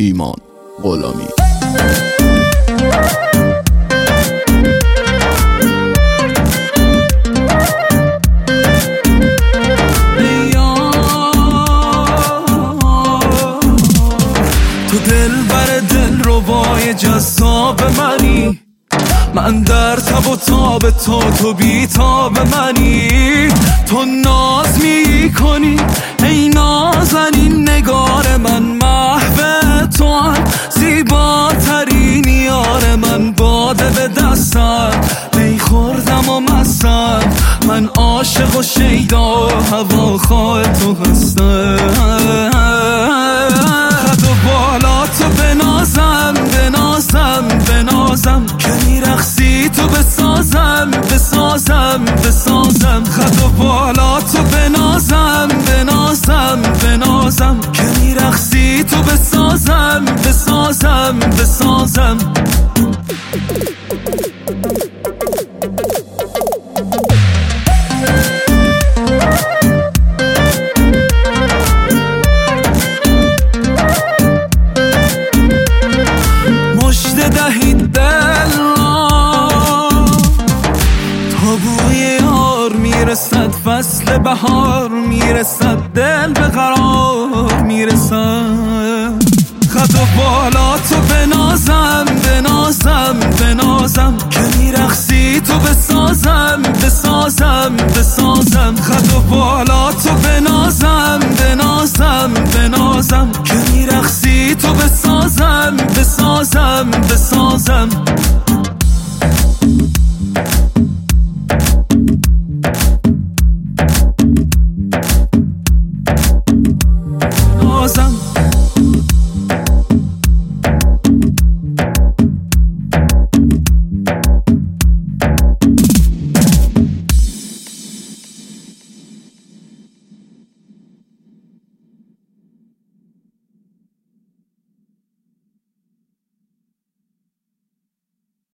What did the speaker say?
ایمان غلامی. تو دل بر دل ربای جذاب منی. من در تب و تاب تو تو بی تاب منی. تو ناز می دستم می خوردم و مستم من عاشق و شیدا هوا خواه تو هستم. خد و بالا تو بنازم بنازم بنازم. که میرخصی تو بسازم بسازم بسازم. خد و بالا تو بنازم بنازم بنازم. که میرخصی تو بسازم بسازم بسازم. می‌رسد فصل بهار می‌رسد دل به قرار می‌رسد. خط و بالا تو بنازم بنازم بنازم. که میرخصی تو بسازم بسازم بسازم. خط و بالا تو بنازم بنازم بنازم. که میرخصی تو بسازم بسازم بسازم. Ramazan.